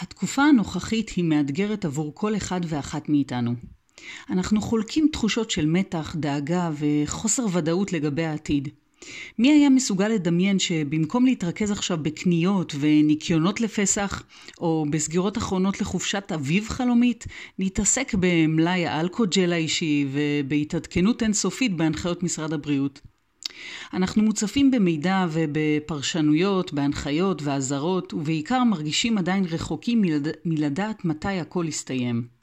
התקופה הנוכחית היא מאתגרת עבור כל אחד ואחת מאיתנו. אנחנו חולקים תחושות של מתח, דאגה וחוסר ודאות לגבי העתיד. מי היה מסוגל לדמיין שבמקום להתרכז עכשיו בקניות וניקיונות לפסח, או בסגירות אחרונות לחופשת אביב חלומית, נתעסק במלאי האלכוג'ל האישי ובהתעדכנות אינסופית בהנחיות משרד הבריאות. אנחנו מוצפים במידע ובפרשנויות, בהנחיות ואזהרות, ובעיקר מרגישים עדיין רחוקים מלד... מלדעת מתי הכל יסתיים.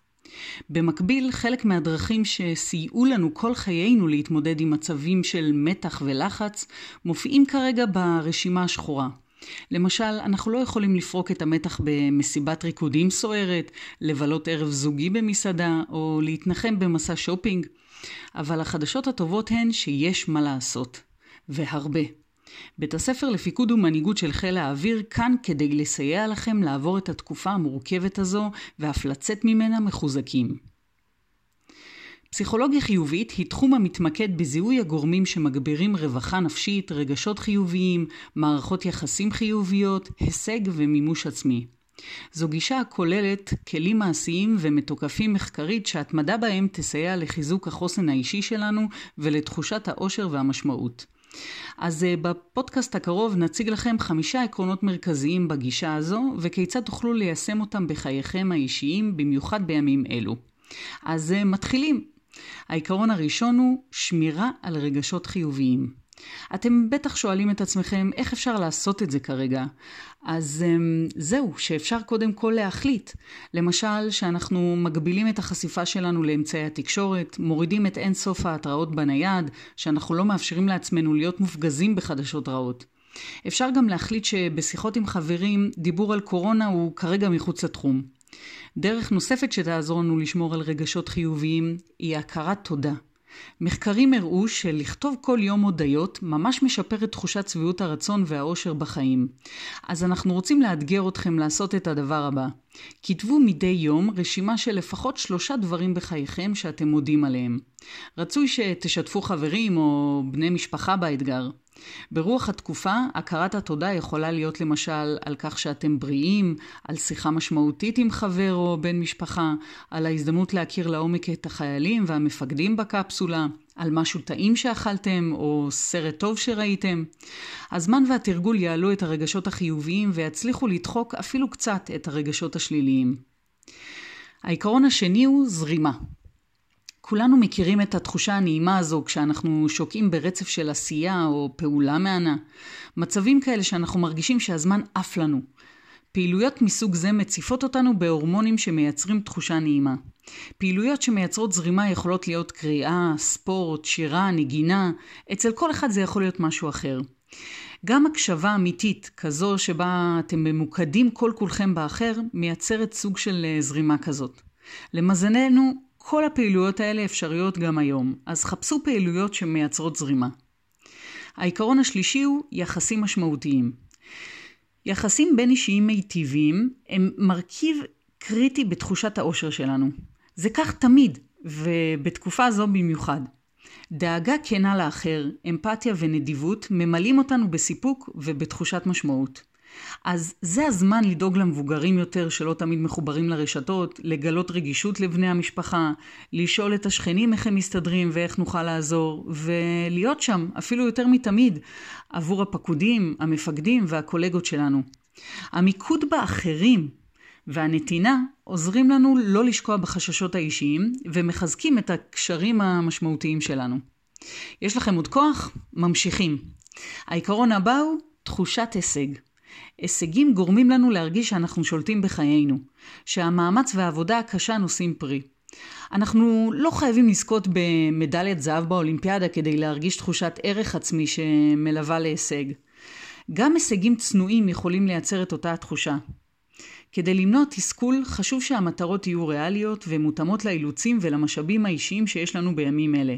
במקביל, חלק מהדרכים שסייעו לנו כל חיינו להתמודד עם מצבים של מתח ולחץ, מופיעים כרגע ברשימה השחורה. למשל, אנחנו לא יכולים לפרוק את המתח במסיבת ריקודים סוערת, לבלות ערב זוגי במסעדה, או להתנחם במסע שופינג, אבל החדשות הטובות הן שיש מה לעשות. והרבה. בית הספר לפיקוד ומנהיגות של חיל האוויר כאן כדי לסייע לכם לעבור את התקופה המורכבת הזו ואף לצאת ממנה מחוזקים. פסיכולוגיה חיובית היא תחום המתמקד בזיהוי הגורמים שמגבירים רווחה נפשית, רגשות חיוביים, מערכות יחסים חיוביות, הישג ומימוש עצמי. זו גישה הכוללת כלים מעשיים ומתוקפים מחקרית שהתמדה בהם תסייע לחיזוק החוסן האישי שלנו ולתחושת האושר והמשמעות. אז אה, בפודקאסט הקרוב נציג לכם חמישה עקרונות מרכזיים בגישה הזו, וכיצד תוכלו ליישם אותם בחייכם האישיים, במיוחד בימים אלו. אז אה, מתחילים. העיקרון הראשון הוא שמירה על רגשות חיוביים. אתם בטח שואלים את עצמכם איך אפשר לעשות את זה כרגע. אז אמ, זהו, שאפשר קודם כל להחליט. למשל, שאנחנו מגבילים את החשיפה שלנו לאמצעי התקשורת, מורידים את אין סוף ההתראות בנייד, שאנחנו לא מאפשרים לעצמנו להיות מופגזים בחדשות רעות. אפשר גם להחליט שבשיחות עם חברים, דיבור על קורונה הוא כרגע מחוץ לתחום. דרך נוספת שתעזור לנו לשמור על רגשות חיוביים היא הכרת תודה. מחקרים הראו שלכתוב כל יום הודיות ממש משפר את תחושת שביעות הרצון והאושר בחיים. אז אנחנו רוצים לאתגר אתכם לעשות את הדבר הבא. כתבו מדי יום רשימה של לפחות שלושה דברים בחייכם שאתם מודים עליהם. רצוי שתשתפו חברים או בני משפחה באתגר. ברוח התקופה, הכרת התודה יכולה להיות למשל על כך שאתם בריאים, על שיחה משמעותית עם חבר או בן משפחה, על ההזדמנות להכיר לעומק את החיילים והמפקדים בקפסולה, על משהו טעים שאכלתם או סרט טוב שראיתם. הזמן והתרגול יעלו את הרגשות החיוביים ויצליחו לדחוק אפילו קצת את הרגשות השליליים. העיקרון השני הוא זרימה. כולנו מכירים את התחושה הנעימה הזו כשאנחנו שוקעים ברצף של עשייה או פעולה מהנה. מצבים כאלה שאנחנו מרגישים שהזמן עף לנו. פעילויות מסוג זה מציפות אותנו בהורמונים שמייצרים תחושה נעימה. פעילויות שמייצרות זרימה יכולות להיות קריאה, ספורט, שירה, נגינה, אצל כל אחד זה יכול להיות משהו אחר. גם הקשבה אמיתית, כזו שבה אתם ממוקדים כל כולכם באחר, מייצרת סוג של אה, זרימה כזאת. למזלנו, כל הפעילויות האלה אפשריות גם היום, אז חפשו פעילויות שמייצרות זרימה. העיקרון השלישי הוא יחסים משמעותיים. יחסים בין אישיים מיטיביים הם מרכיב קריטי בתחושת האושר שלנו. זה כך תמיד, ובתקופה זו במיוחד. דאגה כנה לאחר, אמפתיה ונדיבות ממלאים אותנו בסיפוק ובתחושת משמעות. אז זה הזמן לדאוג למבוגרים יותר שלא תמיד מחוברים לרשתות, לגלות רגישות לבני המשפחה, לשאול את השכנים איך הם מסתדרים ואיך נוכל לעזור, ולהיות שם, אפילו יותר מתמיד, עבור הפקודים, המפקדים והקולגות שלנו. המיקוד באחרים והנתינה עוזרים לנו לא לשקוע בחששות האישיים ומחזקים את הקשרים המשמעותיים שלנו. יש לכם עוד כוח? ממשיכים. העיקרון הבא הוא תחושת הישג. הישגים גורמים לנו להרגיש שאנחנו שולטים בחיינו, שהמאמץ והעבודה הקשה נושאים פרי. אנחנו לא חייבים לזכות במדליית זהב באולימפיאדה כדי להרגיש תחושת ערך עצמי שמלווה להישג. גם הישגים צנועים יכולים לייצר את אותה התחושה. כדי למנוע תסכול, חשוב שהמטרות יהיו ריאליות ומותאמות לאילוצים ולמשאבים האישיים שיש לנו בימים אלה.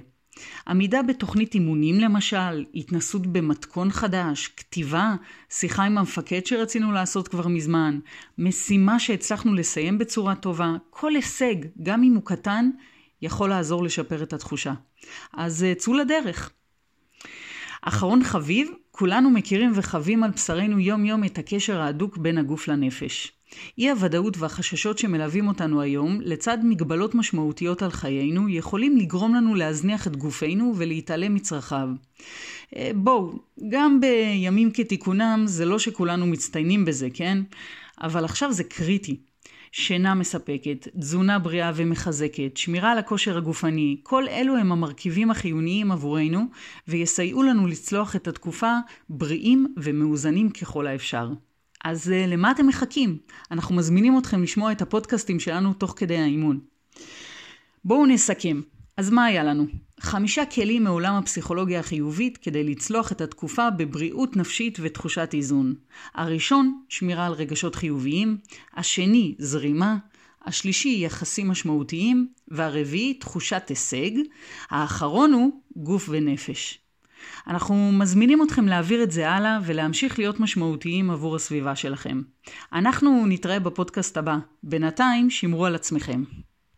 עמידה בתוכנית אימונים למשל, התנסות במתכון חדש, כתיבה, שיחה עם המפקד שרצינו לעשות כבר מזמן, משימה שהצלחנו לסיים בצורה טובה, כל הישג, גם אם הוא קטן, יכול לעזור לשפר את התחושה. אז אה, צאו לדרך. אחרון חביב, כולנו מכירים וחווים על בשרנו יום-יום את הקשר ההדוק בין הגוף לנפש. אי הוודאות והחששות שמלווים אותנו היום, לצד מגבלות משמעותיות על חיינו, יכולים לגרום לנו להזניח את גופנו ולהתעלם מצרכיו. אה, בואו, גם בימים כתיקונם זה לא שכולנו מצטיינים בזה, כן? אבל עכשיו זה קריטי. שינה מספקת, תזונה בריאה ומחזקת, שמירה על הכושר הגופני, כל אלו הם המרכיבים החיוניים עבורנו ויסייעו לנו לצלוח את התקופה בריאים ומאוזנים ככל האפשר. אז uh, למה אתם מחכים? אנחנו מזמינים אתכם לשמוע את הפודקאסטים שלנו תוך כדי האימון. בואו נסכם. אז מה היה לנו? חמישה כלים מעולם הפסיכולוגיה החיובית כדי לצלוח את התקופה בבריאות נפשית ותחושת איזון. הראשון, שמירה על רגשות חיוביים, השני, זרימה, השלישי, יחסים משמעותיים, והרביעי, תחושת הישג, האחרון הוא גוף ונפש. אנחנו מזמינים אתכם להעביר את זה הלאה ולהמשיך להיות משמעותיים עבור הסביבה שלכם. אנחנו נתראה בפודקאסט הבא. בינתיים, שמרו על עצמכם.